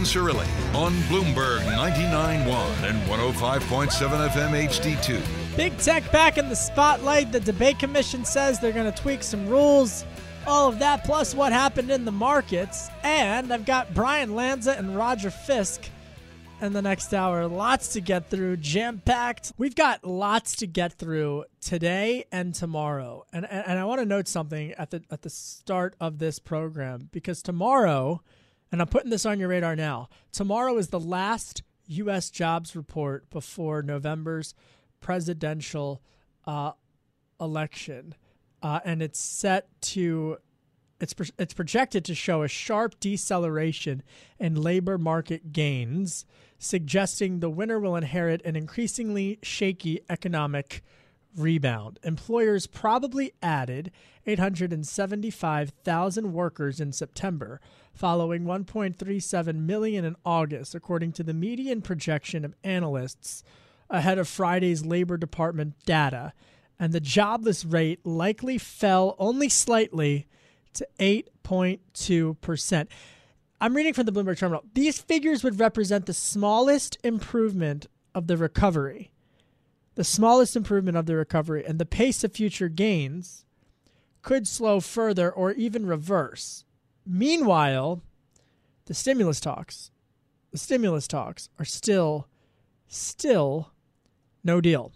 Cirilli on Bloomberg 99.1 and 105.7 FM HD2. Big tech back in the spotlight. The debate commission says they're going to tweak some rules. All of that, plus what happened in the markets. And I've got Bryan Lanza and Roger Fisk in the next hour. Lots to get through, jam packed. We've got lots to get through today and tomorrow. And, and, and I want to note something at the at the start of this program because tomorrow and I'm putting this on your radar now. Tomorrow is the last U.S. jobs report before November's presidential uh, election, uh, and it's set to. It's, pro- it's projected to show a sharp deceleration in labor market gains, suggesting the winner will inherit an increasingly shaky economic rebound. Employers probably added 875,000 workers in September, following 1.37 million in August, according to the median projection of analysts ahead of Friday's Labor Department data. And the jobless rate likely fell only slightly to 8.2%. I'm reading from the Bloomberg Terminal. These figures would represent the smallest improvement of the recovery, the smallest improvement of the recovery, and the pace of future gains could slow further or even reverse. Meanwhile, the stimulus talks, the stimulus talks are still, still no deal.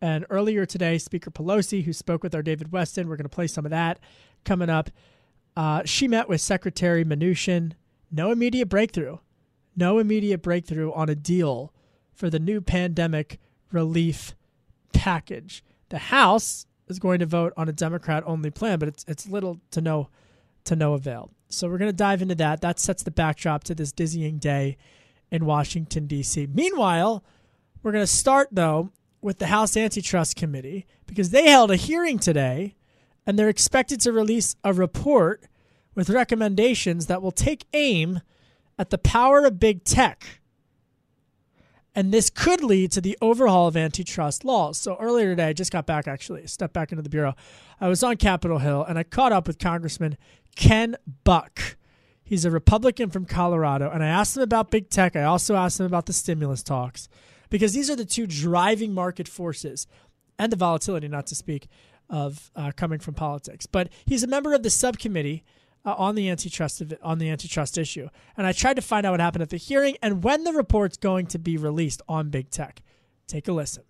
And earlier today, Speaker Pelosi, who spoke with our David Westin, we're going to play some of that coming up. Uh, she met with Secretary Mnuchin. No immediate breakthrough. No immediate breakthrough on a deal for the new pandemic relief package. The House is going to vote on a Democrat only plan, but it's it's little to no to no avail. So we're going to dive into that. That sets the backdrop to this dizzying day in Washington D.C. Meanwhile, we're going to start though with the House Antitrust Committee because they held a hearing today and they're expected to release a report with recommendations that will take aim at the power of big tech. And this could lead to the overhaul of antitrust laws. So earlier today, I just got back actually, stepped back into the Bureau. I was on Capitol Hill and I caught up with Congressman Ken Buck. He's a Republican from Colorado. And I asked him about big tech. I also asked him about the stimulus talks because these are the two driving market forces and the volatility, not to speak of uh, coming from politics. But he's a member of the subcommittee uh, on the antitrust on the antitrust issue, and I tried to find out what happened at the hearing and when the report's going to be released on big tech. Take a listen.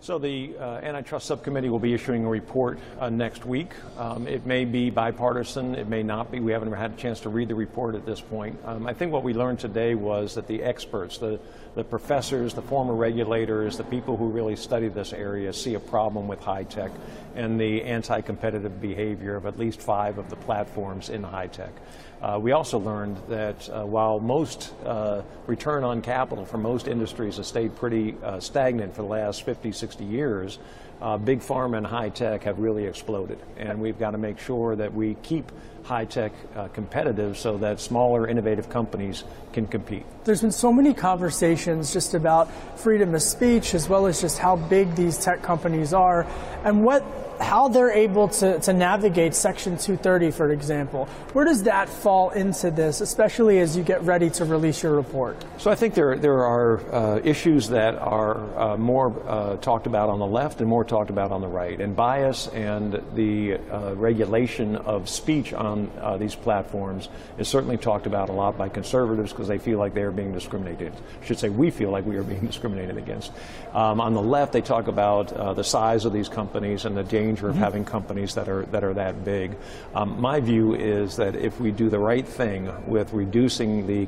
So the uh, antitrust subcommittee will be issuing a report uh, next week. Um, it may be bipartisan, it may not be. We haven't had a chance to read the report at this point. Um, I think what we learned today was that the experts, the, the professors, the former regulators, the people who really study this area see a problem with high tech and the anti-competitive behavior of at least five of the platforms in high tech. Uh, we also learned that uh, while most uh, return on capital for most industries has stayed pretty uh, stagnant for the last 50, 60 years, uh, big pharma and high tech have really exploded. And we've got to make sure that we keep high tech uh, competitive so that smaller, innovative companies can compete. There's been so many conversations just about freedom of speech as well as just how big these tech companies are and what how they're able to, to navigate Section 230, for example. Where does that fall into this, especially as you get ready to release your report? So I think there, there are uh, issues that are uh, more uh, talked about on the left and more talked about on the right. And bias and the uh, regulation of speech on uh, these platforms is certainly talked about a lot by conservatives because they feel like they are being discriminated. I should say we feel like we are being discriminated against. Um, on the left, they talk about uh, the size of these companies and the danger of mm-hmm. having companies that are that are that big. Um, my view is that if we do the right thing with reducing the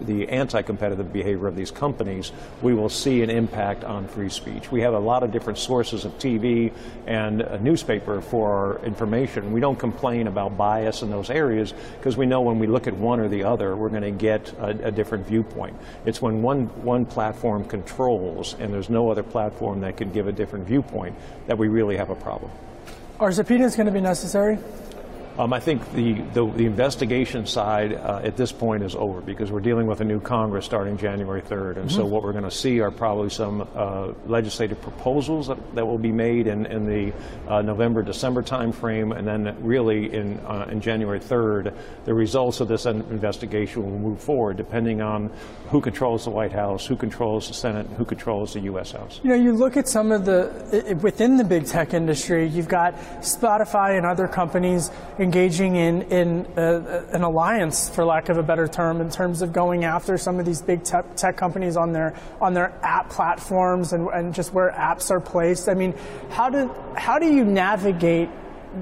the anti-competitive behavior of these companies, we will see an impact on free speech. We have a lot of different sources of TV and a newspaper for our information. We don't complain about bias in those areas because we know when we look at one or the other, we're going to get a, a different viewpoint. It's when one one platform controls and there's no other platform that can give a different viewpoint that we really have a problem. Are subpoenas going to be necessary? Um, I think the, the, the investigation side uh, at this point is over because we're dealing with a new Congress starting January 3rd. And mm-hmm. so what we're going to see are probably some uh, legislative proposals that, that will be made in, in the uh, November, December timeframe. And then really in, uh, in January 3rd, the results of this investigation will move forward depending on who controls the White House, who controls the Senate, who controls the U.S. House. You know, you look at some of the, within the big tech industry, you've got Spotify and other companies engaging in, in uh, an alliance, for lack of a better term, in terms of going after some of these big tech, tech companies on their on their app platforms and, and just where apps are placed. I mean, how do how do you navigate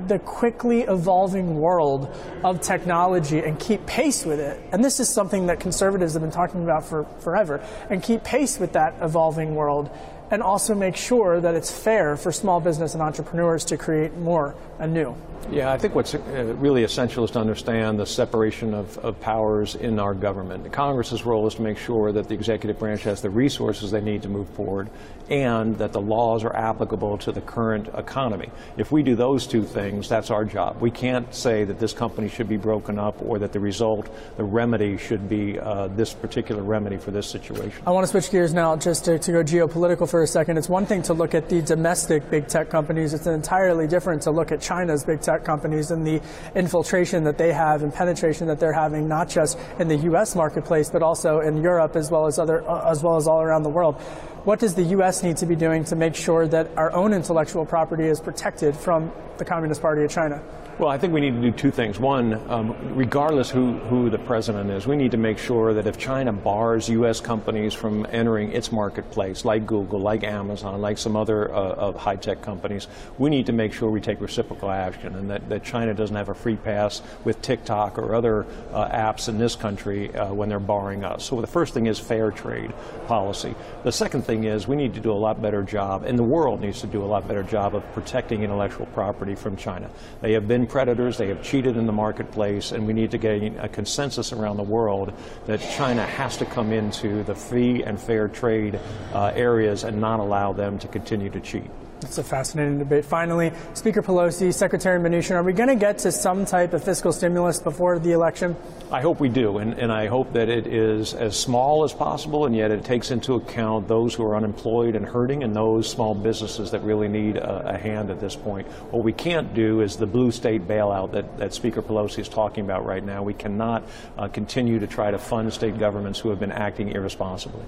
the quickly evolving world of technology and keep pace with it. And this is something that conservatives have been talking about for forever. And keep pace with that evolving world and also make sure that it's fair for small business and entrepreneurs to create more and new. Yeah, I think what's uh, really essential is to understand the separation of, of powers in our government. The Congress's role is to make sure that the executive branch has the resources they need to move forward and that the laws are applicable to the current economy. If we do those two things, that's our job. We can't say that this company should be broken up or that the result, the remedy, should be uh, this particular remedy for this situation. I want to switch gears now just to, to go geopolitical for a second. It's one thing to look at the domestic big tech companies, it's entirely different to look at China's big tech companies and the infiltration that they have and penetration that they're having, not just in the U.S. marketplace, but also in Europe as well as other, uh, as well as all around the world. What does the U.S. need to be doing to make sure that our own intellectual property is protected from the Communist Party of China? Well, I think we need to do two things. One, um, regardless who, who the president is, we need to make sure that if China bars U.S. companies from entering its marketplace, like Google, like Amazon, like some other uh, high tech companies, we need to make sure we take reciprocal action and that, that China doesn't have a free pass with TikTok or other uh, apps in this country uh, when they're barring us. So the first thing is fair trade policy. The second thing is we need to do a lot better job, and the world needs to do a lot better job of protecting intellectual property from China. They have been predators, they have cheated in the marketplace, and we need to get a consensus around the world that China has to come into the free and fair trade uh, areas and not allow them to continue to cheat. It's a fascinating debate. Finally, Speaker Pelosi, Secretary Mnuchin, are we going to get to some type of fiscal stimulus before the election? I hope we do, and, and I hope that it is as small as possible, and yet it takes into account those who are unemployed and hurting and those small businesses that really need a, a hand at this point. What we can't do is the blue state bailout that, that Speaker Pelosi is talking about right now. We cannot uh, continue to try to fund state governments who have been acting irresponsibly.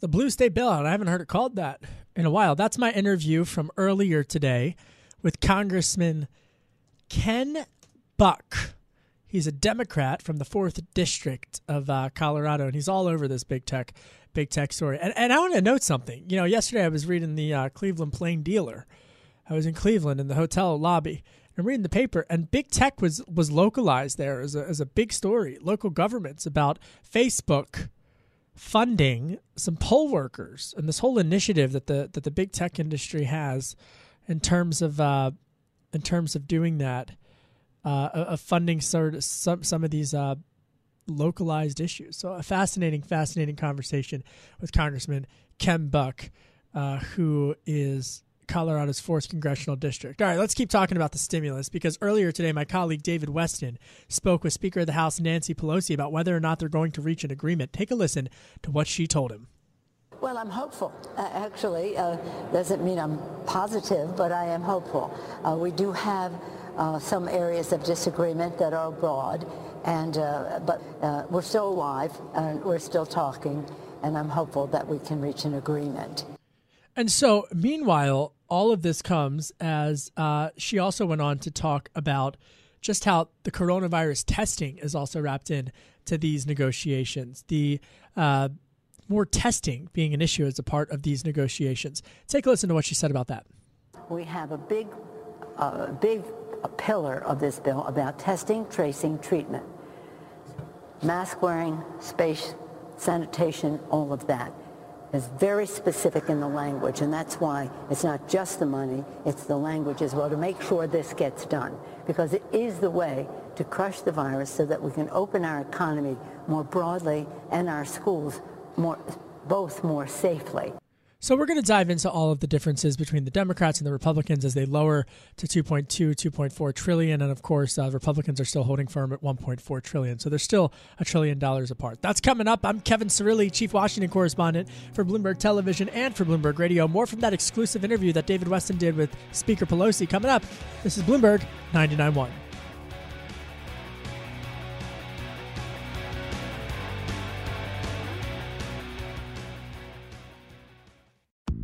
The blue state bailout, I haven't heard it called that in a while. That's my interview from earlier today with Congressman Ken Buck. He's a Democrat from the fourth district of uh, Colorado, and he's all over this big tech, big tech story. And, and I want to note something. You know, yesterday I was reading the uh, Cleveland Plain Dealer. I was in Cleveland in the hotel lobby and reading the paper, and big tech was was localized there as a, as a big story. Local governments about Facebook funding some poll workers and this whole initiative that the that the big tech industry has in terms of uh, in terms of doing that uh, of funding sort of some some of these uh, localized issues. So a fascinating, fascinating conversation with Congressman Ken Buck, uh, who is Colorado's 4th Congressional District. All right, let's keep talking about the stimulus because earlier today, my colleague David Westin spoke with Speaker of the House Nancy Pelosi about whether or not they're going to reach an agreement. Take a listen to what she told him. Well, I'm hopeful. Uh, actually, uh, doesn't mean I'm positive, but I am hopeful. Uh, we do have uh, some areas of disagreement that are broad, and uh, but uh, we're still alive and we're still talking, and I'm hopeful that we can reach an agreement. And so, meanwhile, all of this comes as she also went on to talk about just how the coronavirus testing is also wrapped in to these negotiations. The more testing being an issue as a part of these negotiations. Take a listen to what she said about that. We have a big, uh, big pillar of this bill about testing, tracing, treatment. Mask wearing, space, sanitation, all of that is very specific in the language, and that's why it's not just the money, it's the language as well to make sure this gets done, because it is the way to crush the virus so that we can open our economy more broadly and our schools more, both more safely. So we're going to dive into all of the differences between the Democrats and the Republicans as they lower to 2.2, 2.4 trillion, and of course, uh, Republicans are still holding firm at 1.4 trillion. So they're still a trillion dollars apart. That's coming up. I'm Kevin Cirilli, Chief Washington Correspondent for Bloomberg Television and for Bloomberg Radio. More from that exclusive interview that David Westin did with Speaker Pelosi coming up. This is Bloomberg 99.1.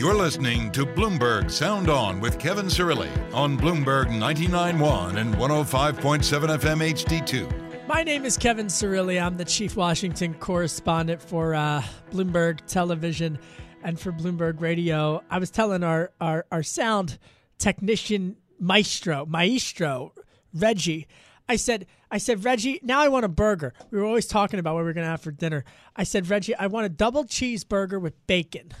You're listening to Bloomberg Sound On with Kevin Cirilli on Bloomberg 99.1 and 105.7 FM HD2. My name is Kevin Cirilli. I'm the chief Washington correspondent for uh, Bloomberg Television and for Bloomberg Radio. I was telling our, our, our sound technician maestro, maestro, Reggie, I said, I said, Reggie, now I want a burger. We were always talking about what we were going to have for dinner. I said, Reggie, I want a double cheeseburger with bacon.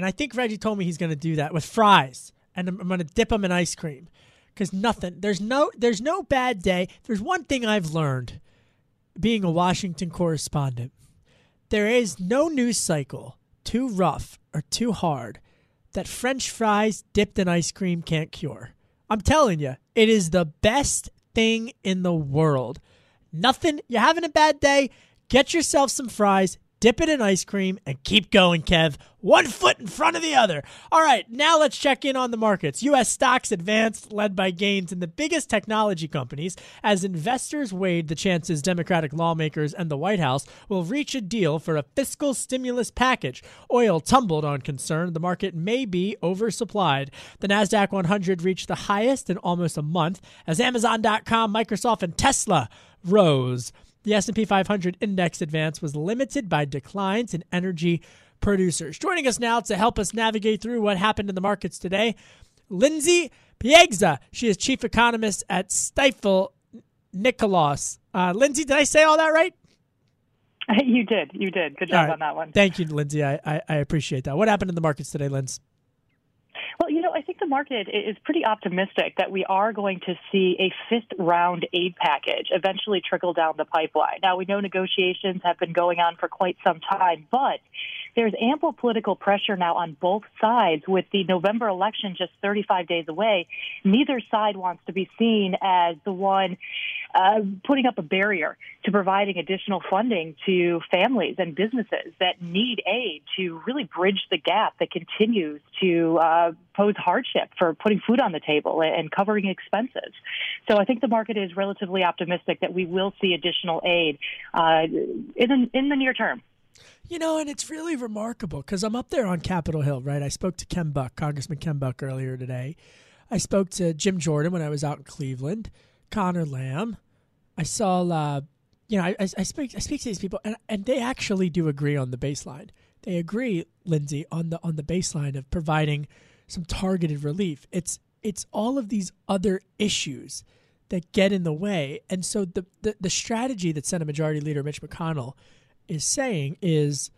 And I think Reggie told me he's going to do that with fries, and I'm, I'm going to dip them in ice cream because nothing. There's no. There's no bad day. There's one thing I've learned, being a Washington correspondent. There is no news cycle too rough or too hard that French fries dipped in ice cream can't cure. I'm telling you, it is the best thing in the world. Nothing. You're having a bad day. Get yourself some fries dip it in ice cream, and keep going, Kev. One foot in front of the other. All right, now let's check in on the markets. U.S. stocks advanced, led by gains in the biggest technology companies, as investors weighed the chances Democratic lawmakers and the White House will reach a deal for a fiscal stimulus package. Oil tumbled on concern the market may be oversupplied. The NASDAQ 100 reached the highest in almost a month as Amazon.com, Microsoft, and Tesla rose. The S&P 500 index advance was limited by declines in energy producers. Joining us now to help us navigate through what happened in the markets today, Lindsay Piegza. She is chief economist at Stifel Nicolaus. Uh, Lindsay, did I say all that right? You did. You did. Good job right. on that one. Thank you, Lindsay. I, I, I appreciate that. What happened in the markets today, Lindsay? Well, you know, I think the market is pretty optimistic that we are going to see a fifth round aid package eventually trickle down the pipeline. Now, we know negotiations have been going on for quite some time, but there's ample political pressure now on both sides with the November election just 35 days away. Neither side wants to be seen as the one uh, putting up a barrier to providing additional funding to families and businesses that need aid to really bridge the gap that continues to uh, pose hardship for putting food on the table and covering expenses. So I think the market is relatively optimistic that we will see additional aid uh, in, in the near term. You know, and it's really remarkable because I'm up there on Capitol Hill, right? I spoke to Ken Buck, Congressman Ken Buck, earlier today. I spoke to Jim Jordan when I was out in Cleveland. Conor Lamb. I saw, uh, you know, I, I, speak I speak to these people, and and they actually do agree on the baseline. They agree, Lindsay, on the on the baseline of providing some targeted relief. It's it's all of these other issues that get in the way, and so the the, the strategy that Senate Majority Leader Mitch McConnell is saying is,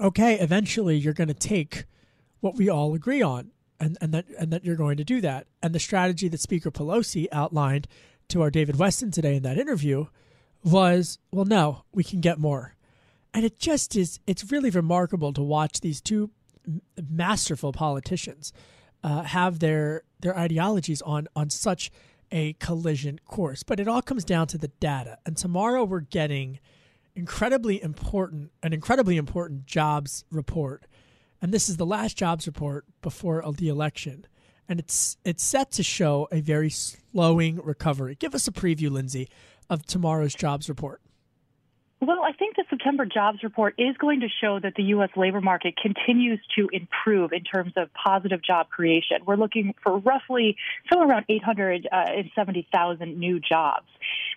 okay, eventually you're going to take what we all agree on, and, and that and that you're going to do that. And the strategy that Speaker Pelosi outlined to our David Westin today in that interview was, well, no, we can get more. And it just is, it's really remarkable to watch these two masterful politicians uh, have their their ideologies on on such a collision course. But it all comes down to the data. And tomorrow we're getting incredibly important an incredibly important jobs report and this is the last jobs report before the election, and it's it's set to show a very slowing recovery. Give us a preview, Lindsay, of tomorrow's jobs report. Well, I think the September jobs report is going to show that the U.S. labor market continues to improve in terms of positive job creation. We're looking for roughly somewhere around 870,000 new jobs.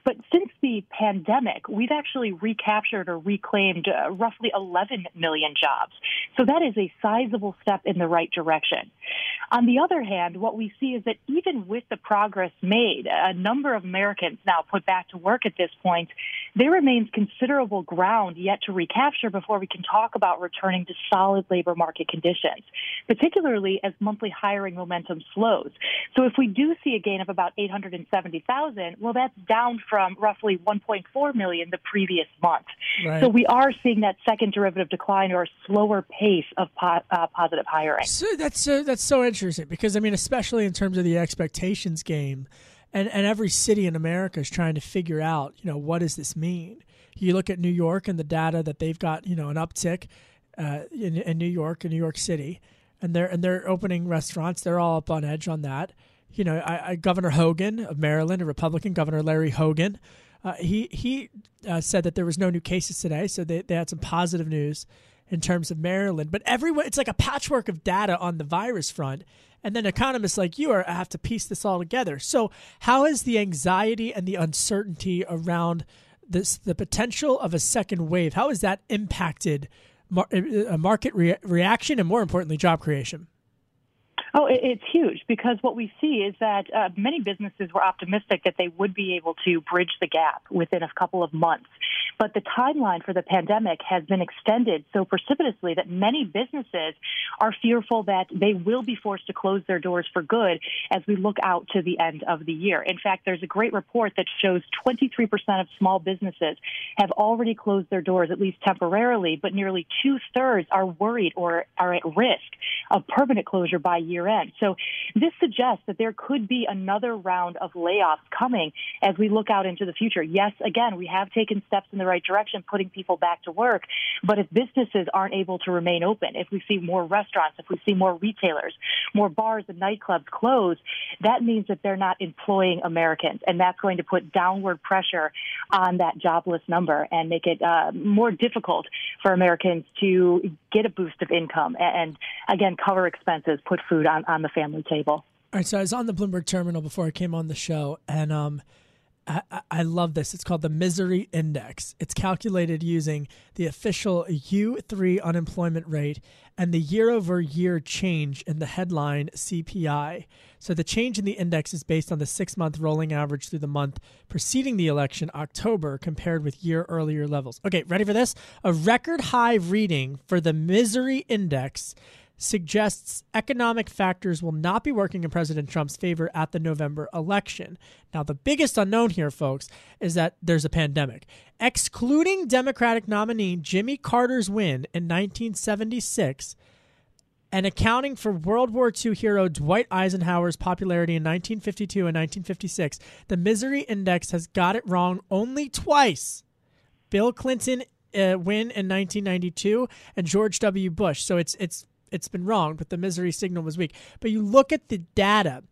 But since the pandemic, we've actually recaptured or reclaimed uh, roughly 11 million jobs. So that is a sizable step in the right direction. On the other hand, what we see is that even with the progress made, a number of Americans now put back to work at this point, there remains considerable ground yet to recapture before we can talk about returning to solid labor market conditions, particularly as monthly hiring momentum slows. So if we do see a gain of about 870,000, well, that's down from roughly 1.4 million the previous month. Right. So we are seeing that second derivative decline or a slower pace of po- uh, positive hiring. So that's uh, that's so interesting because I mean, especially in terms of the expectations game, and and every city in America is trying to figure out, you know, what does this mean? You look at New York and the data that they've got, you know, an uptick uh, in, in New York and New York City, and they're and they're opening restaurants. They're all up on edge on that you know, I, I, Governor Hogan of Maryland, a Republican, Governor Larry Hogan, uh, he he uh, said that there was no new cases today, so they, they had some positive news in terms of Maryland. But everyone, it's like a patchwork of data on the virus front, and then economists like you are have to piece this all together. So, how has the anxiety and the uncertainty around this the potential of a second wave? How has that impacted mar- uh, market re- reaction and, more importantly, job creation? Oh, it's huge because what we see is that uh, many businesses were optimistic that they would be able to bridge the gap within a couple of months. But the timeline for the pandemic has been extended so precipitously that many businesses are fearful that they will be forced to close their doors for good as we look out to the end of the year. In fact, there's a great report that shows 23% of small businesses have already closed their doors, at least temporarily, but nearly two thirds are worried or are at risk of permanent closure by year end. So this suggests that there could be another round of layoffs coming as we look out into the future. Yes, again, we have taken steps in the right direction, putting people back to work. But if businesses aren't able to remain open, if we see more restaurants, if we see more retailers, more bars and nightclubs close, that means that they're not employing Americans. And that's going to put downward pressure on that jobless number and make it uh, more difficult for Americans to get a boost of income and, again, cover expenses, put food on, on the family table. All right, so I was on the Bloomberg terminal before I came on the show, and um, I, I, love this. It's called the Misery Index. It's calculated using the official U3 unemployment rate and the year over year change in the headline CPI. So the change in the index is based on the six month rolling average through the month preceding the election, October, compared with year earlier levels. Okay, ready for this? A record high reading for the Misery Index suggests economic factors will not be working in President Trump's favor at the November election. Now, the biggest unknown here, folks, is that there's a pandemic. Excluding Democratic nominee Jimmy Carter's win in 1976 and accounting for World War II hero Dwight Eisenhower's popularity in 1952 and 1956, the Misery Index has got it wrong only twice. Bill Clinton uh, win in 1992 and George W. Bush. So it's it's it's been wrong, but the misery signal was weak. But you look at the data,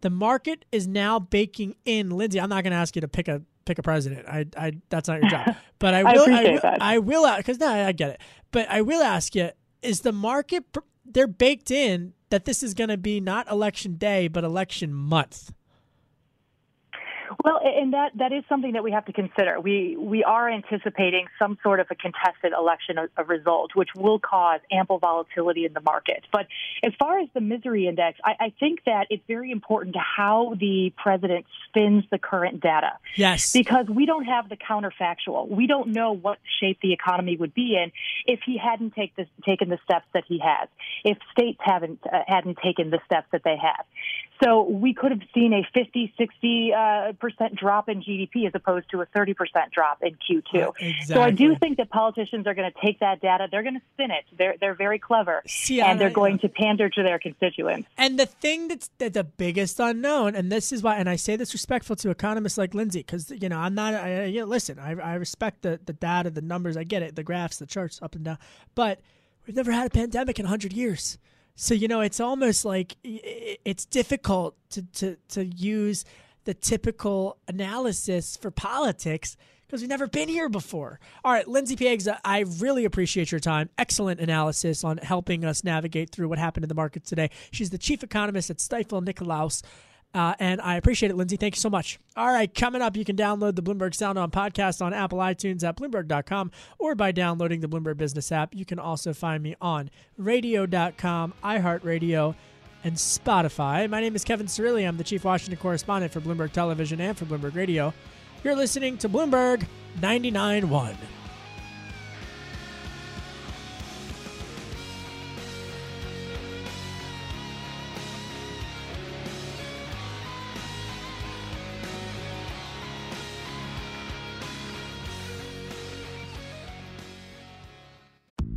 the market is now baking in. Lindsay, I'm not going to ask you to pick a pick a president. I, I that's not your job. But I will. I, I, will, that. I will because no, I get it. But I will ask you: Is the market? They're baked in that this is going to be not election day, but election month. Well, and that that is something that we have to consider. We we are anticipating some sort of a contested election of, of result, which will cause ample volatility in the market. But as far as the misery index, I, I think that it's very important to how the president spins the current data. Yes, because we don't have the counterfactual. We don't know what shape the economy would be in if he hadn't take this, taken the steps that he has. If states haven't uh, hadn't taken the steps that they have. So we could have seen a 50, 60 uh, percent drop in GDP as opposed to a 30 percent drop in Q2. Exactly. So I do think that politicians are going to take that data. They're going to spin it. They're they're very clever, See, and they're going to pander to their constituents. And the thing that's that the biggest unknown, and this is why, and I say this respectful to economists like Lindsay, because you know I'm not. I, you know, listen, I, I respect the the data, the numbers, I get it, the graphs, the charts, up and down, but we've never had a pandemic in 100 years. So you know, it's almost like it's difficult to to to use the typical analysis for politics because we've never been here before. All right, Lindsay Piegza, I really appreciate your time. Excellent analysis on helping us navigate through what happened in the markets today. She's the chief economist at Stifel Nicolaus. Uh, and I appreciate it, Lindsay. Thank you so much. All right, coming up, you can download the Bloomberg Sound On podcast on Apple iTunes at Bloomberg.com or by downloading the Bloomberg Business app. You can also find me on radio.com, iHeartRadio, and Spotify. My name is Kevin Cirilli. I'm the chief Washington correspondent for Bloomberg Television and for Bloomberg Radio. You're listening to Bloomberg 99.1.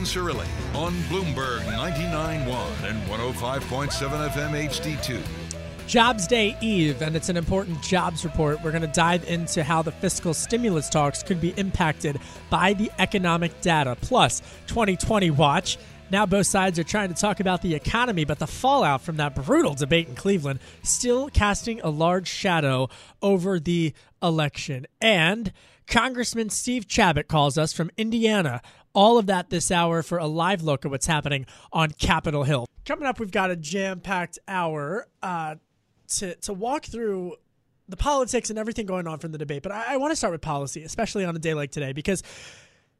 Cirilli on Bloomberg 99.1 and 105.7 FM HD2. Jobs Day Eve, and it's an important jobs report. We're going to dive into how the fiscal stimulus talks could be impacted by the economic data. Plus, 2020 Watch. Now, both sides are trying to talk about the economy, but the fallout from that brutal debate in Cleveland still casting a large shadow over the election. And Congressman Steve Chabot calls us from Indiana. All of that this hour for a live look at what's happening on Capitol Hill. Coming up, we've got a jam packed hour uh, to, to walk through the politics and everything going on from the debate. But I, I want to start with policy, especially on a day like today, because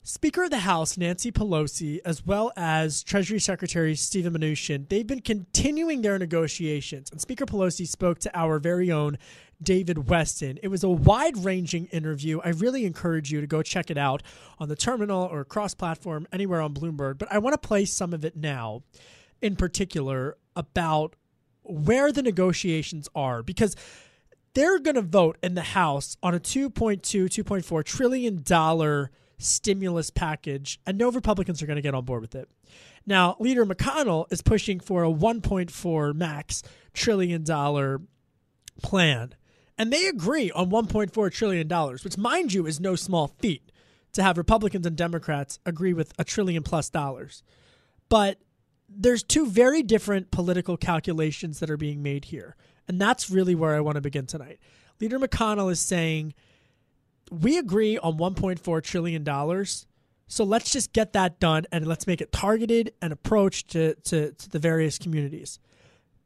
Speaker of the House Nancy Pelosi, as well as Treasury Secretary Steven Mnuchin, they've been continuing their negotiations. And Speaker Pelosi spoke to our very own David Westin. It was a wide ranging interview. I really encourage you to go check it out on the terminal or cross platform, anywhere on Bloomberg. But I want to play some of it now, in particular, about where the negotiations are, because they're going to vote in the House on a 2.2, 2.4 trillion dollar stimulus package, and no Republicans are going to get on board with it. Now, Leader McConnell is pushing for a 1.4 max trillion dollar plan, and they agree on 1.4 trillion dollars, which, mind you, is no small feat to have Republicans and Democrats agree with a trillion plus dollars. But there's two very different political calculations that are being made here, and that's really where I want to begin tonight. Leader McConnell is saying we agree on 1.4 trillion dollars. So let's just get that done and let's make it targeted and approach to, to, to the various communities.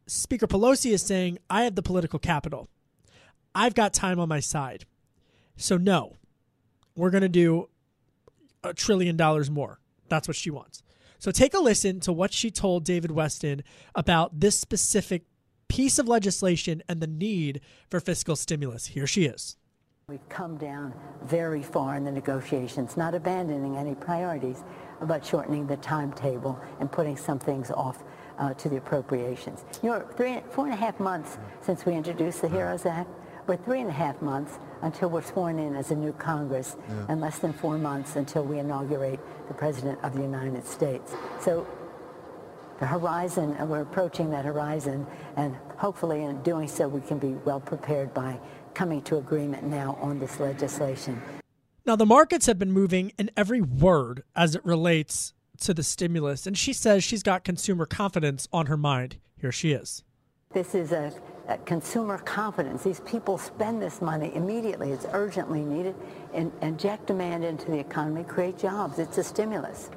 Speaker Pelosi is saying, I have the political capital. I've got time on my side. So, no, we're going to do a trillion dollars more. That's what she wants. So, take a listen to what she told David Westin about this specific piece of legislation and the need for fiscal stimulus. Here she is. We've come down very far in the negotiations, not abandoning any priorities, but shortening the timetable and putting some things off uh, to the appropriations. You know, three, four and a half months since we introduced the HEROES Act. We're three and a half months until we're sworn in as a new Congress, yeah. and less than four months until we inaugurate the President of the United States. So the horizon, and we're approaching that horizon, and hopefully in doing so we can be well prepared by coming to agreement now on this legislation. Now, the markets have been moving in every word as it relates to the stimulus, and she says she's got consumer confidence on her mind. Here she is. This is a, a consumer confidence. These people spend this money immediately. It's urgently needed. And inject demand into the economy, create jobs. It's a stimulus.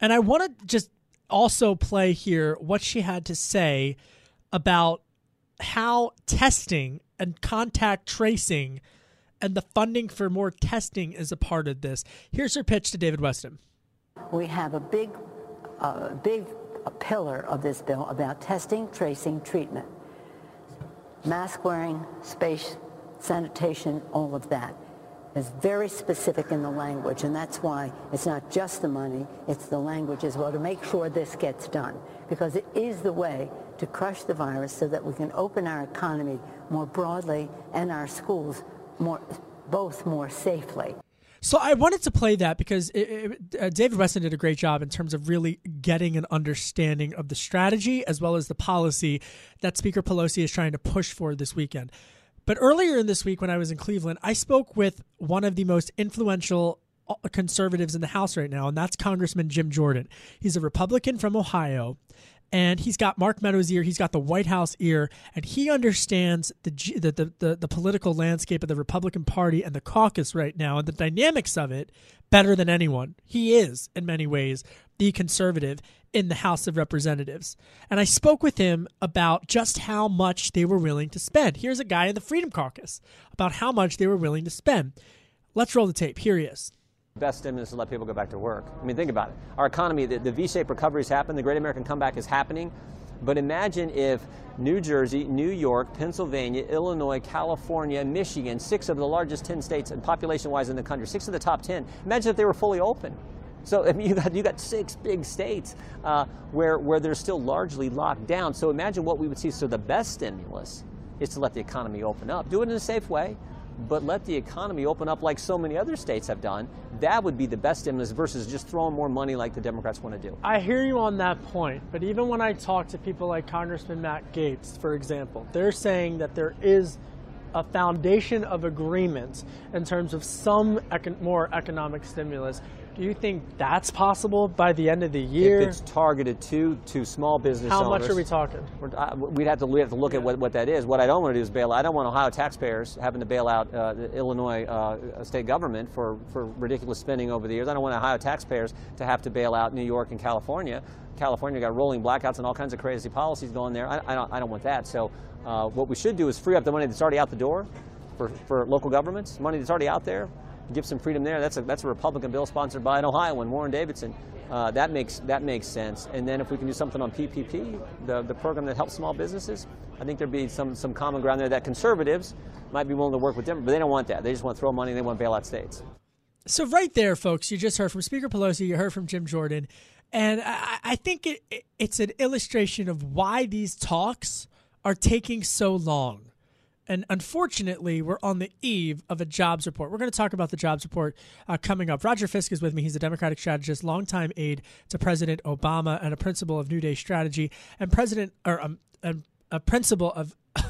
And I want to just also play here what she had to say about how testing and contact tracing and the funding for more testing is a part of this. Here's her pitch to David Westin. We have a big, uh, big pillar of this bill about testing, tracing, treatment. Mask wearing, space, sanitation, all of that is very specific in the language, and that's why it's not just the money, it's the language as well to make sure this gets done, because it is the way to crush the virus so that we can open our economy more broadly and our schools more, both more safely. So I wanted to play that because it, it, uh, David Westin did a great job in terms of really getting an understanding of the strategy as well as the policy that Speaker Pelosi is trying to push for this weekend. But earlier in this week, when I was in Cleveland, I spoke with one of the most influential uh, conservatives in the House right now, and that's Congressman Jim Jordan. He's a Republican from Ohio, and he's got Mark Meadows' ear, he's got the White House ear, and he understands the, the the, the political landscape of the Republican Party and the caucus right now and the dynamics of it better than anyone. He is, in many ways, the conservative in the House of Representatives. And I spoke with him about just how much they were willing to spend. Here's a guy in the Freedom Caucus about how much they were willing to spend. Let's roll the tape. Here he is best stimulus is to let people go back to work. I mean, think about it. Our economy, the, the V-shaped recovery has happened. The Great American Comeback is happening. But imagine if New Jersey, New York, Pennsylvania, Illinois, California, Michigan, six of the largest 10 states and population-wise in the country, six of the top 10, imagine if they were fully open. So I mean, you got you got six big states uh, where where they're still largely locked down. So imagine what we would see. So the best stimulus is to let the economy open up. Do it in a safe way but let the economy open up like so many other states have done. That would be the best stimulus versus just throwing more money like the Democrats want to do. I hear you on that point, but even when I talk to people like Congressman Matt Gaetz, for example, they're saying that there is a foundation of agreement in terms of some more economic stimulus. Do you think that's possible by the end of the year? If it's targeted to to small business How owners, much are we talking? Uh, we'd have to we have to look yeah. at what, what that is. What I don't want to do is bail out. I don't want Ohio taxpayers having to bail out uh, the Illinois uh, state government for, for ridiculous spending over the years. I don't want Ohio taxpayers to have to bail out New York and California. California got rolling blackouts and all kinds of crazy policies going there. I, I don't, I don't want that. So uh, what we should do is free up the money that's already out the door for, for local governments, money that's already out there, give some freedom there. That's a that's a Republican bill sponsored by an Ohioan, Warren Davidson. Uh, that makes that makes sense. And then if we can do something on PPP, the the program that helps small businesses, I think there'd be some some common ground there that conservatives might be willing to work with them, but they don't want that. They just want to throw money. They want bailout states. So right there, folks, you just heard from Speaker Pelosi. You heard from Jim Jordan, and I, I think it, it, it's an illustration of why these talks are taking so long. And unfortunately, we're on the eve of a jobs report. We're going to talk about the jobs report uh, coming up. Roger Fisk is with me. He's a Democratic strategist, longtime aide to President Obama, and a principal of New Day Strategy, and president or um, a, a principal of.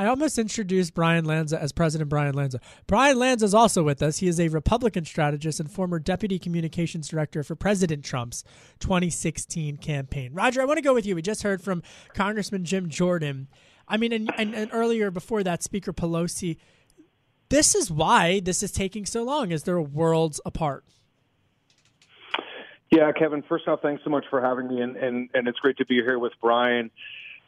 I almost introduced Bryan Lanza as President Bryan Lanza. Bryan Lanza is also with us. He is a Republican strategist and former deputy communications director for President Trump's 2016 campaign. Roger, I want to go with you. We just heard from Congressman Jim Jordan I mean, and, and, and earlier before that, Speaker Pelosi. This is why this is taking so long, is they're worlds apart. Yeah, Kevin. First off, thanks so much for having me, and and, and it's great to be here with Bryan.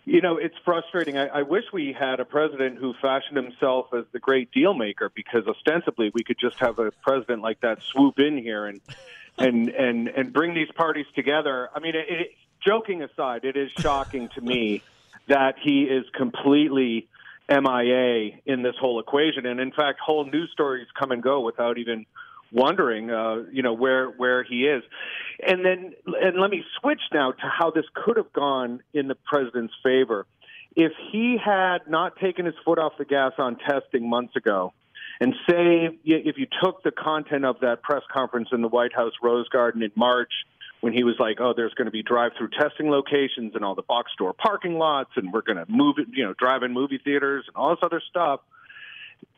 You know, it's frustrating. I, I wish we had a president who fashioned himself as the great deal maker, because ostensibly we could just have a president like that swoop in here and and and and bring these parties together. I mean, it, it, joking aside, it is shocking to me that he is completely MIA in this whole equation. And in fact, whole news stories come and go without even wondering, uh, you know, where where he is. And then, and let me switch now to how this could have gone in the president's favor. If he had not taken his foot off the gas on testing months ago, and say if you took the content of that press conference in the White House Rose Garden in March when he was like, "Oh, there's going to be drive-through testing locations and all the box store parking lots, and we're going to move it, you know, drive-in movie theaters and all this other stuff."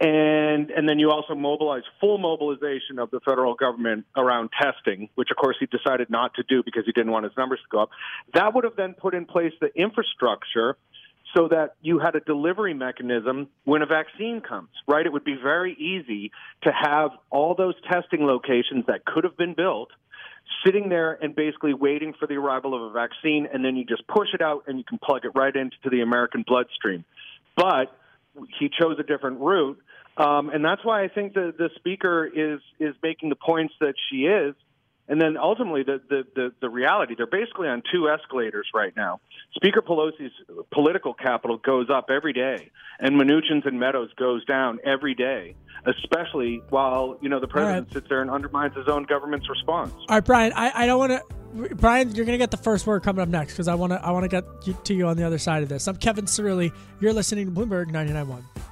And and then you also mobilize full mobilization of the federal government around testing, which of course he decided not to do because he didn't want his numbers to go up. That would have then put in place the infrastructure so that you had a delivery mechanism when a vaccine comes, right? It would be very easy to have all those testing locations that could have been built sitting there and basically waiting for the arrival of a vaccine, and then you just push it out and you can plug it right into the American bloodstream. But he chose a different route, um, and that's why I think the the speaker is is making the points that she is and then ultimately, the, the, the, the, reality, they're basically on two escalators right now. Speaker Pelosi's political capital goes up every day, and Mnuchin's and Meadows goes down every day, especially while, you know, the president right. sits there and undermines his own government's response. All right, Bryan, I, I don't want to. Bryan, you're going to get the first word coming up next because I want to I want to get to you on the other side of this. I'm Kevin Cirilli. You're listening to Bloomberg 99.1.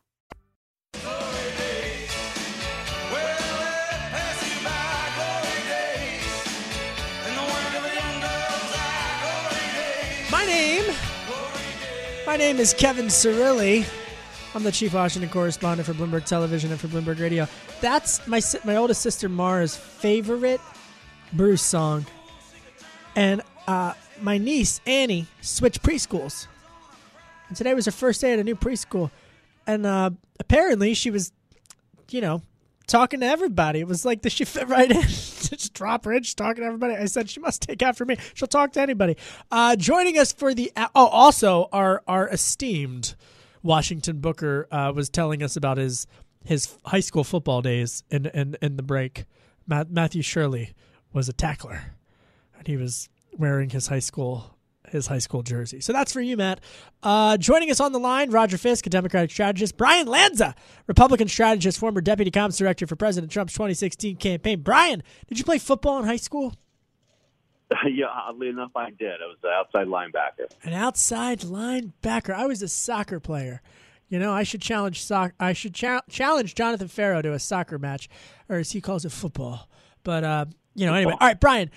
My name is Kevin Cirilli. I'm the chief Washington correspondent for Bloomberg Television and for Bloomberg Radio. That's my my oldest sister Mara's favorite Bruce song, and uh, my niece Annie switched preschools. And today was her first day at a new preschool, and uh, apparently she was, you know, talking to everybody. It was like the she fit right in. just drop. She's talking to everybody. I said she must take after me. She'll talk to anybody. Uh, joining us for the oh, also our our esteemed Washington Booker uh, was telling us about his his high school football days in in, in the break. Matthew Shirley was a tackler, and he was wearing his high school his high school jersey. So that's for you, Matt. Uh, joining us on the line, Roger Fisk, a Democratic strategist, Bryan Lanza, Republican strategist, former deputy comms director for President Trump's 2016 campaign. Bryan, did you play football in high school? yeah, oddly enough, I did. I was an outside linebacker. An outside linebacker. I was a soccer player. You know, I should challenge soc- I should cha- challenge Jonathan Ferro to a soccer match, or as he calls it, football. But uh, you know, anyway. All right, Bryan.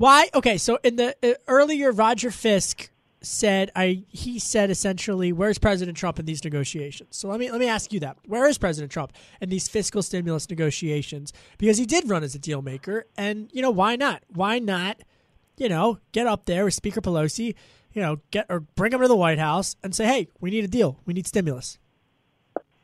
Why? Okay, so in the uh, earlier, Roger Fisk said I he said essentially, "Where's President Trump in these negotiations?" So let me let me ask you that: Where is President Trump in these fiscal stimulus negotiations? Because he did run as a deal maker, and you know why not? Why not? You know, get up there with Speaker Pelosi, you know, get or bring him to the White House and say, "Hey, we need a deal. We need stimulus."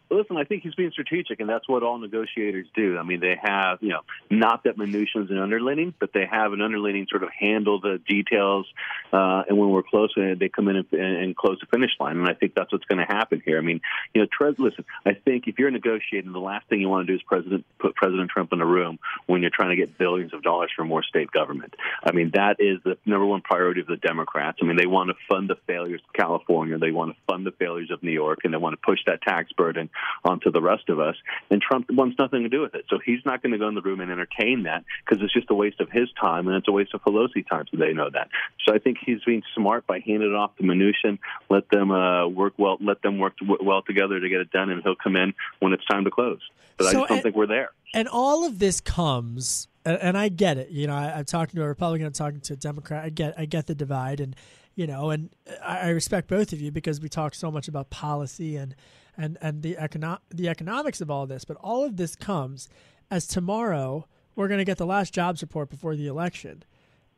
Listen, I think he's being strategic, and that's what all negotiators do. I mean, they have, you know, not that Mnuchin is an underlining, but they have an underlining sort of handle the details, uh, and when we're close, uh, they come in and, and close the finish line. And I think that's what's going to happen here. I mean, you know, Trez, listen, I think if you're negotiating, the last thing you want to do is President put President Trump in a room when you're trying to get billions of dollars from more state government. I mean, that is the number one priority of the Democrats. I mean, they want to fund the failures of California, they want to fund the failures of New York, and they want to push that tax burden onto the rest of us. And Trump wants nothing to do with it. So he's not going to go in the room and entertain that because it's just a waste of his time and it's a waste of Pelosi time. So they know that. So I think he's being smart by handing it off to Mnuchin, let them uh, work well, let them work well together to get it done, and he'll come in when it's time to close. But so, I just don't and, think we're there. And all of this comes, and I get it. You know, I, I'm talking to a Republican, I'm talking to a Democrat. I get, I get the divide, and you know, and I respect both of you because we talk so much about policy and and and the econo- the economics of all this. But all of this comes as tomorrow we're going to get the last jobs report before the election,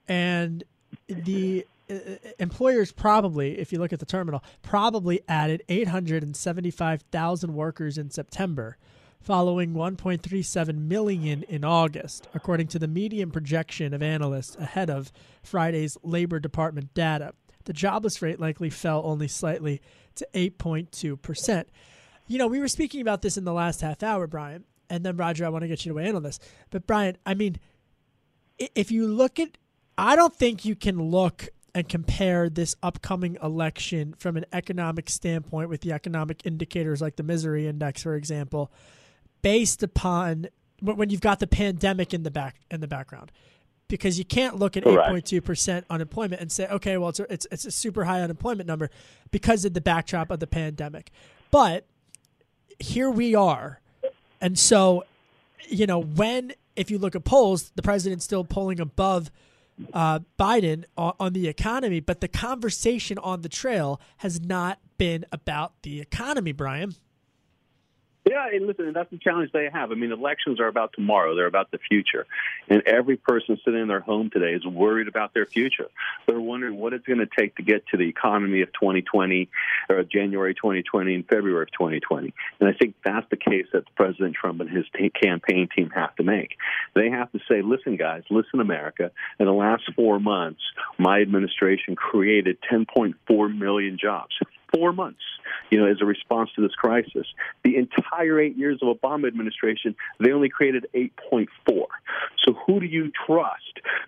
and the uh, employers probably, if you look at the terminal, probably added 875,000 workers in September, following 1.37 million in August, according to the median projection of analysts ahead of Friday's Labor Department data. The jobless rate likely fell only slightly to 8.2%. You know, we were speaking about this in the last half hour, Bryan, and then Roger, I want to get you to weigh in on this. But Bryan, I mean, if you look at, I don't think you can look and compare this upcoming election from an economic standpoint with the economic indicators like the misery index, for example, based upon when you've got the pandemic in the back in the background because you can't look at 8.2% unemployment and say, okay, well, it's a, it's, it's a super high unemployment number because of the backdrop of the pandemic. But here we are. And so, you know, when, if you look at polls, the president's still polling above uh, Biden on, on the economy, but the conversation on the trail has not been about the economy, Bryan. Yeah, and listen, that's the challenge they have. I mean, elections are about tomorrow; they're about the future, and every person sitting in their home today is worried about their future. They're wondering what it's going to take to get to the economy of 2020, or January 2020, and February of 2020. And I think that's the case that President Trump and his t- campaign team have to make. They have to say, "Listen, guys, listen, America. In the last four months, my administration created 10.4 million jobs." Four months, you know, as a response to this crisis. The entire eight years of Obama administration, they only created 8.4. So who do you trust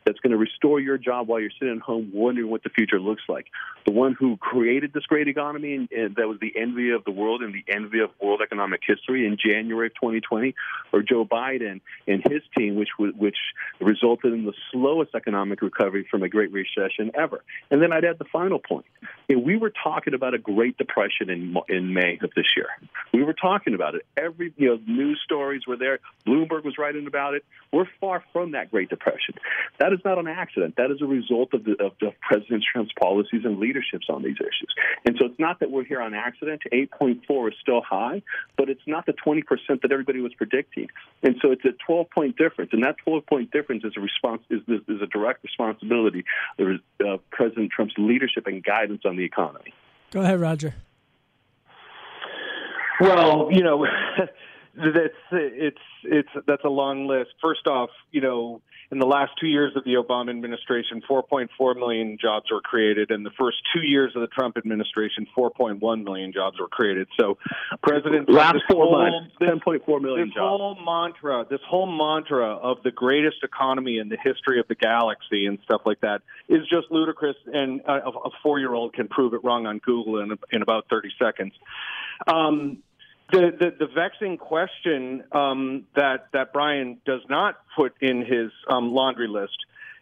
that's going to restore your job while you're sitting at home wondering what the future looks like? The one who created this great economy and, and that was the envy of the world and the envy of world economic history in January of 2020, or Joe Biden and his team, which which resulted in the slowest economic recovery from a great recession ever. And then I'd add the final point. we were talking about a Great Depression in in May of this year. We were talking about it. Every you know news stories were there. Bloomberg was writing about it. We're far from that Great Depression. That is not an accident. That is a result of the of the President Trump's policies and leaderships on these issues. And so it's not that we're here on accident. 8.4 is still high, but it's not the 20 percent that everybody was predicting. And so it's a 12 point difference, and that 12 point difference is a response is is a direct responsibility of uh, President Trump's leadership and guidance on the economy. Go ahead, Roger. Well, you know, that's it's it's that's a long list. First off, you know, in the last two years of the Obama administration, 4.4 million jobs were created. In the first two years of the Trump administration, 4.1 million jobs were created. So, President last this four whole, months, 10.4 million this jobs. whole mantra, this whole mantra of the greatest economy in the history of the galaxy and stuff like that is just ludicrous. And a, a four-year-old can prove it wrong on Google in, in about 30 seconds. Um, the, the, the vexing question um, that that Bryan does not put in his um, laundry list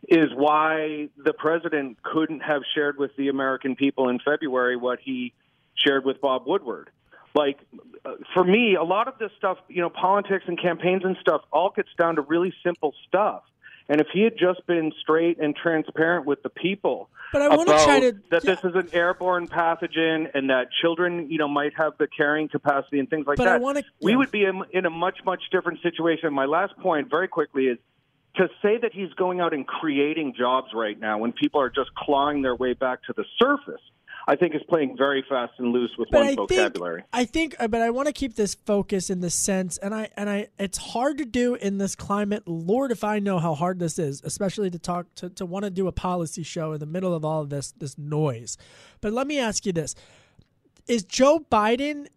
is why the president couldn't have shared with the American people in February what he shared with Bob Woodward. Like uh, for me, a lot of this stuff, you know, politics and campaigns and stuff, all gets down to really simple stuff. And if he had just been straight and transparent with the people, but I want to about try to that this is an airborne pathogen and that children, you know, might have the carrying capacity and things like But I that, wanna- we yeah. would be in, in a much much different situation. My last point, very quickly, is to say that he's going out and creating jobs right now when people are just clawing their way back to the surface. I think is playing very fast and loose with But one I think- vocabulary. I think, uh, but I want to keep this focus in the sense, and I and I, it's hard to do in this climate. Lord, if I know how hard this is, especially to talk to to want to do a policy show in the middle of all of this this noise. But let me ask you this: Is Joe Biden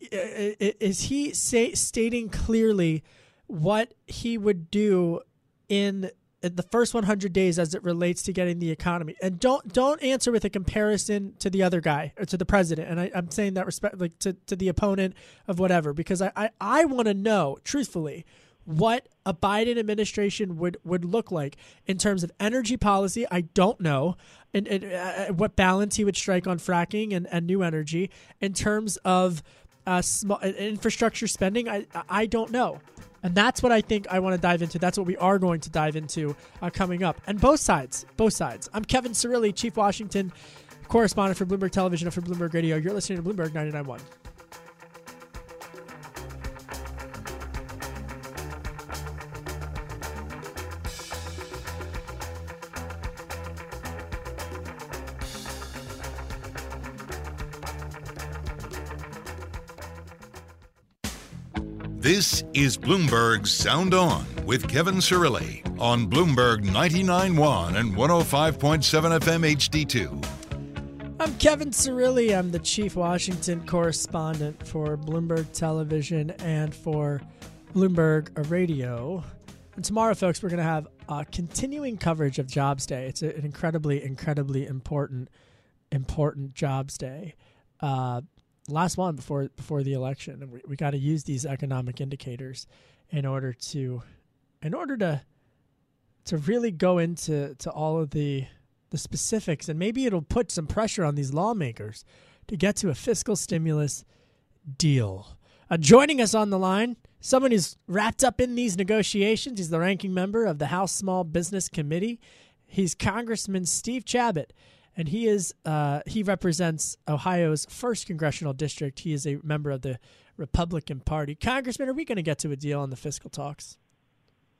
is he say, stating clearly what he would do in the first 100 days as it relates to getting the economy. And don't don't answer with a comparison to the other guy or to the president. And I, i'm saying that respect like to, to the opponent of whatever because i i, I want to know truthfully what a biden administration would would look like in terms of energy policy. I don't know. And, and uh, what balance he would strike on fracking and, and new energy in terms of uh, small infrastructure spending. I i don't know and that's what I think I want to dive into. That's what we are going to dive into uh, coming up. And both sides, both sides. I'm Kevin Cirilli, Chief Washington correspondent for Bloomberg Television and for Bloomberg Radio. You're listening to Bloomberg 99.1. This is Bloomberg's Sound On with Kevin Cirilli on Bloomberg 99.1 and 105.7 FM HD2. I'm Kevin Cirilli. I'm the Chief Washington correspondent for Bloomberg Television and for Bloomberg Radio. And tomorrow, folks, we're going to have uh, continuing coverage of Jobs Day. It's an incredibly, incredibly important, important Jobs Day. Uh, last one before before the election, and we, we got to use these economic indicators in order to, in order to, to really go into to all of the the specifics, and maybe it'll put some pressure on these lawmakers to get to a fiscal stimulus deal. Uh, joining us on the line, someone who's wrapped up in these negotiations. He's the ranking member of the House Small Business Committee. He's Congressman Steve Chabot, and he is uh, he represents Ohio's first congressional district. He is a member of the Republican Party. Congressman, are we going to get to a deal on the fiscal talks?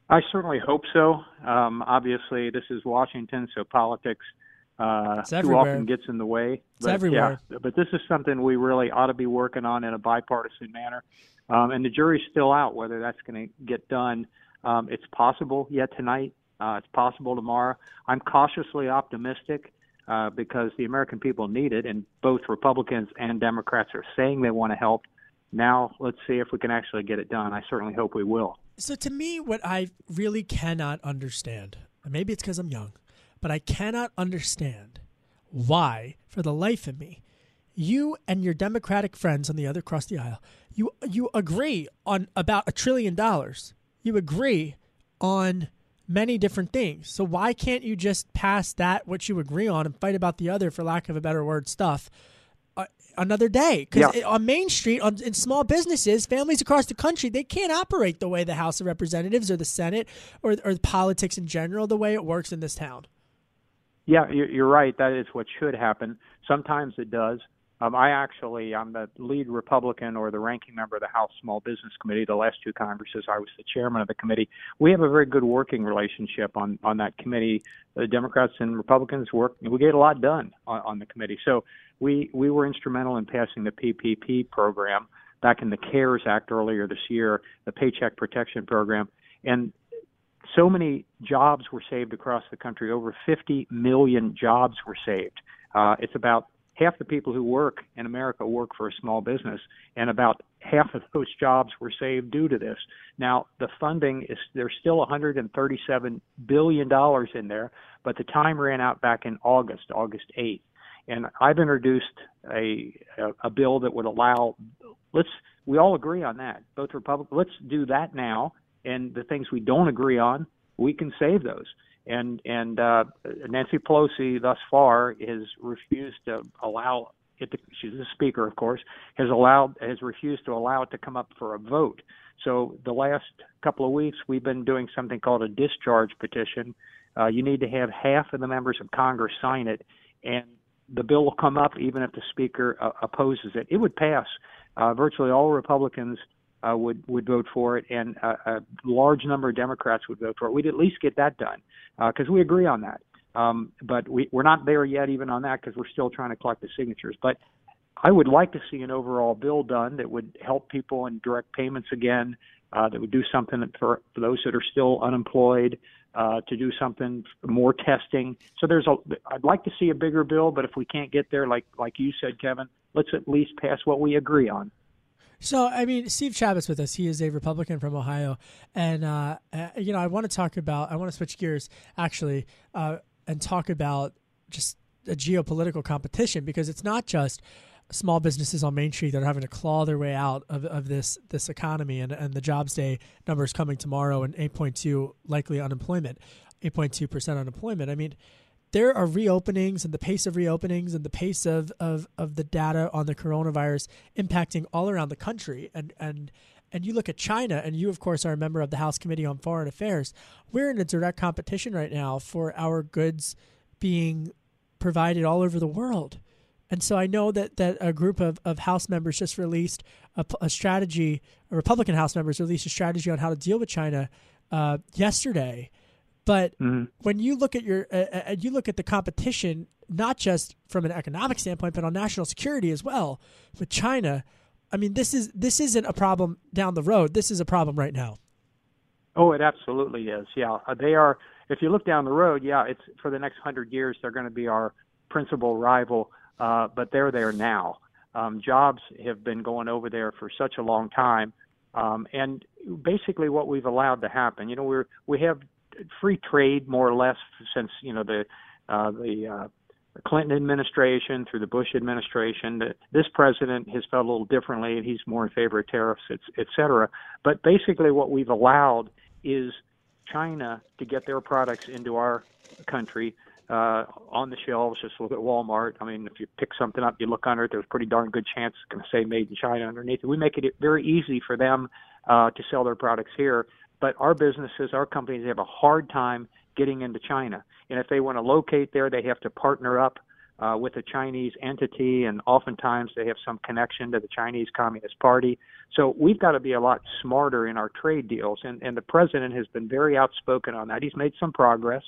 I certainly hope so. Um, obviously, this is Washington, so politics uh, too often gets in the way. It's but, everywhere. Yeah, but this is something we really ought to be working on in a bipartisan manner. Um, and the jury's still out whether that's going to get done. Um, it's possible yet tonight. Uh, it's possible tomorrow. I'm cautiously optimistic uh, because the American people need it, and both Republicans and Democrats are saying they want to help. Now, let's see if we can actually get it done. I certainly hope we will. So to me, what I really cannot understand, and maybe it's because I'm young, but I cannot understand why, for the life of me, you and your Democratic friends on the other across the aisle, you you agree on about a trillion dollars. You agree on many different things. So why can't you just pass that what you agree on and fight about the other, for lack of a better word, stuff? uh, Another day, because Yeah. on Main Street, on, in small businesses, families across the country, they can't operate the way the House of Representatives or the Senate or or politics in general, the way it works in this town. Yeah, you're you're right. That is what should happen. Sometimes it does. Um, I actually, I'm the lead Republican or the ranking member of the House Small Business Committee. The last two Congresses, I was the chairman of the committee. We have a very good working relationship on on that committee. The Democrats and Republicans work. We get a lot done on, on the committee. So we we were instrumental in passing the PPP program back in the CARES Act earlier this year, the Paycheck Protection Program, and so many jobs were saved across the country. Over 50 million jobs were saved. Uh, it's about half the people who work in America work for a small business, and about half of those jobs were saved due to this. Now, the funding is there's still 137 billion dollars in there, but the time ran out back in August, August 8th, and I've introduced a a, a bill that would allow. Let's we all agree on that. Both Republicans. Let's do that now, and the things we don't agree on, we can save those and and uh, Nancy Pelosi thus far has refused to allow it. To, she's the speaker, of course, has allowed has refused to allow it to come up for a vote. So the last couple of weeks, we've been doing something called a discharge petition. Uh, you need to have half of the members of Congress sign it, and the bill will come up even if the speaker uh, opposes it. It would pass. Uh, virtually all Republicans uh, would would vote for it, and a, a large number of Democrats would vote for it. We'd at least get that done because uh, we agree on that. Um, but we, we're not there yet, even on that, because we're still trying to collect the signatures. But I would like to see an overall bill done that would help people in direct payments again, uh, that would do something for, for those that are still unemployed, uh, to do something more testing. So there's a. I'd like to see a bigger bill, but if we can't get there, like like you said, Kevin, let's at least pass what we agree on. So, I mean, Steve Chabot's with us. He is a Republican from Ohio, and uh, uh, you know, I want to talk about. I want to switch gears actually, uh, and talk about just a geopolitical competition because it's not just small businesses on Main Street that are having to claw their way out of, of this this economy and, and the jobs day numbers coming tomorrow and 8.2 likely unemployment, 8.2 percent unemployment. I mean, there are reopenings and the pace of reopenings and the pace of, of, of the data on the coronavirus impacting all around the country. And, and, and you look at China, and you, of course, are a member of the House Committee on Foreign Affairs. We're in a direct competition right now for our goods being provided all over the world. And so I know that, that a group of, of House members just released a, a strategy, a Republican House members released a strategy on how to deal with China uh, yesterday. But mm-hmm. when you look at your, uh, uh, you look at the competition, not just from an economic standpoint, but on national security as well with China. I mean, this is this isn't a problem down the road. This is a problem right now. Oh, it absolutely is. Yeah, uh, they are. If you look down the road, yeah, it's for the next hundred years they're going to be our principal rival. Uh, but they're there now. Um, jobs have been going over there for such a long time, um, and basically what we've allowed to happen. You know, we're we have free trade more or less since you know the uh, the uh, Clinton administration through the Bush administration. This president has felt a little differently, and he's more in favor of tariffs, et, et cetera. But basically, what we've allowed is China to get their products into our country uh, on the shelves. Just look at Walmart. I mean, if you pick something up, you look under it, there's a pretty darn good chance it's going to say made in China underneath it. We make it very easy for them uh, to sell their products here but our businesses, our companies have a hard time getting into China. And if they want to locate there, they have to partner up uh, with a Chinese entity, and oftentimes they have some connection to the Chinese Communist Party. So we've got to be a lot smarter in our trade deals, and, and the president has been very outspoken on that. He's made some progress,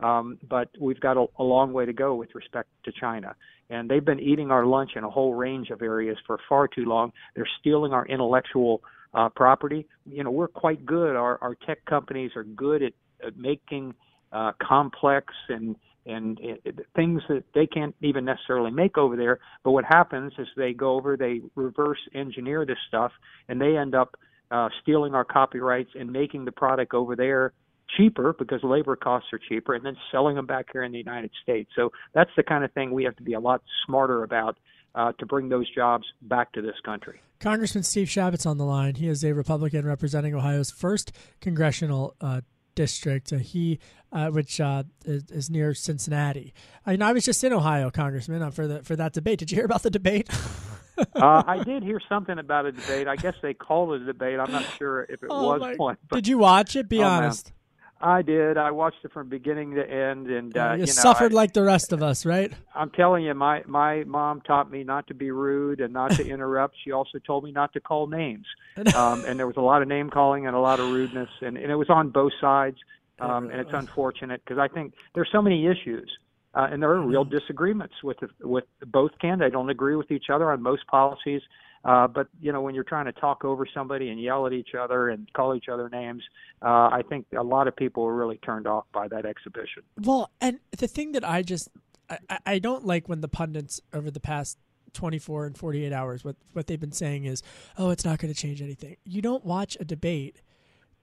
um, but we've got a, a long way to go with respect to China. And they've been eating our lunch in a whole range of areas for far too long. They're stealing our intellectual uh, property. You know, we're quite good. Our, our tech companies are good at, at making uh, complex and and it, things that they can't even necessarily make over there. But what happens is they go over, they reverse engineer this stuff, and they end up uh, stealing our copyrights and making the product over there cheaper because labor costs are cheaper, and then selling them back here in the United States. So that's the kind of thing we have to be a lot smarter about uh, to bring those jobs back to this country. Congressman Steve Chabot's on the line. He is a Republican representing Ohio's first congressional uh, district. Uh, he, uh, which uh, is, is, near Cincinnati. I, I was just in Ohio, Congressman, uh, for the for that debate. Did you hear about the debate? uh, I did hear something about a debate. I guess they called it a debate. I'm not sure if it oh was my, one. Did you watch it? Be oh, honest. Man. I did. I watched it from beginning to end, and uh, you, you know, suffered I, like the rest of us, right? I'm telling you, my my mom taught me not to be rude and not to interrupt. she also told me not to call names, um, and there was a lot of name calling and a lot of rudeness, and, and it was on both sides. Um, and it's unfortunate because I think there's so many issues uh, and there are real disagreements with the, with both candidates. They don't agree with each other on most policies. Uh, but you know, when you're trying to talk over somebody and yell at each other and call each other names, uh, I think a lot of people were really turned off by that exhibition. Well, and the thing that I just I, I don't like when the pundits over the past 24 and 48 hours what what they've been saying is, oh, it's not going to change anything. You don't watch a debate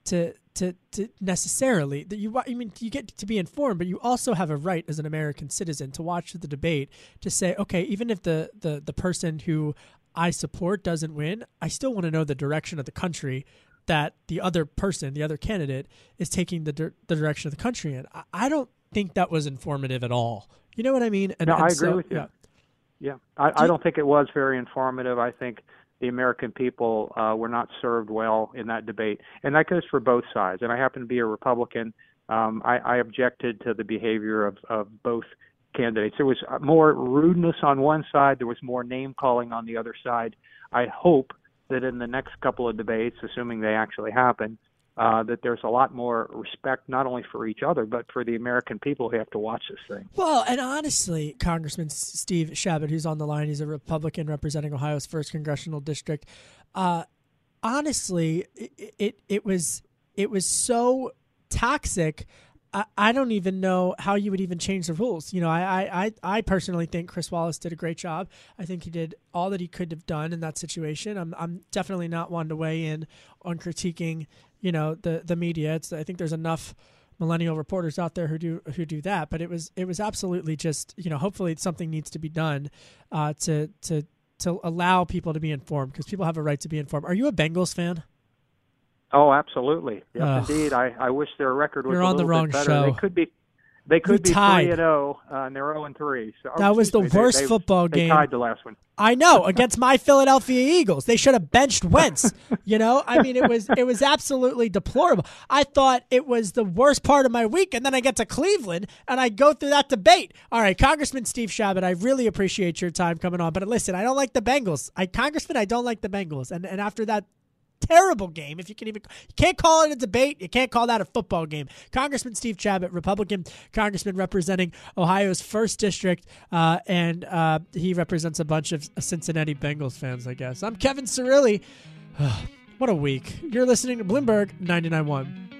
to to to necessarily that you I mean you get to be informed, but you also have a right as an American citizen to watch the debate to say, okay, even if the the the person who I support doesn't win, I still want to know the direction of the country that the other person, the other candidate, is taking the di- the direction of the country in. I, I, don't think that was informative at all. You know what I mean? And, no, and I agree so, with you. Yeah, yeah. I, Do I don't think it was very informative. I think the American people uh, were not served well in that debate, and that goes for both sides. And I happen to be a Republican. Um, I, I objected to the behavior of, of both candidates. There was more rudeness on one side, there was more name calling on the other side. I hope that in the next couple of debates, assuming they actually happen, uh, that there's a lot more respect not only for each other but for the American people who have to watch this thing. Well, and honestly, Congressman Steve Chabot, who's on the line, he's a Republican representing Ohio's first congressional district. Uh, honestly, it, it it was it was so toxic I, I don't even know how you would even change the rules. You know, I, I, I personally think Chris Wallace did a great job. I think he did all that he could have done in that situation. I'm, I'm definitely not one to weigh in on critiquing, you know, the, the media. It's, I think there's enough millennial reporters out there who do who do that. But it was it was absolutely just you know hopefully something needs to be done uh, to to to allow people to be informed because people have a right to be informed. Are you a Bengals fan? Oh, absolutely. Yes, indeed. I, I wish their record was You're a on the little wrong bit better. show. They could be. They could be tied. three and zero, uh, and they're zero and three. So, That was the me, worst they, they, football they game. tied the last one. I know against my Philadelphia Eagles. They should have benched Wentz. You know, I mean, it was it was absolutely deplorable. I thought it was the worst part of my week, and then I get to Cleveland and I go through that debate. All right, Congressman Steve Chabot, I really appreciate your time coming on, but listen, I don't like the Bengals. I Congressman, I don't like the Bengals, and and after that terrible game. If you can even, you can't call it a debate. You can't call that a football game. Congressman Steve Chabot, Republican congressman representing Ohio's first district, uh, and uh, he represents a bunch of Cincinnati Bengals fans, I guess. I'm Kevin Cirilli. what a week. You're listening to Bloomberg 99.1.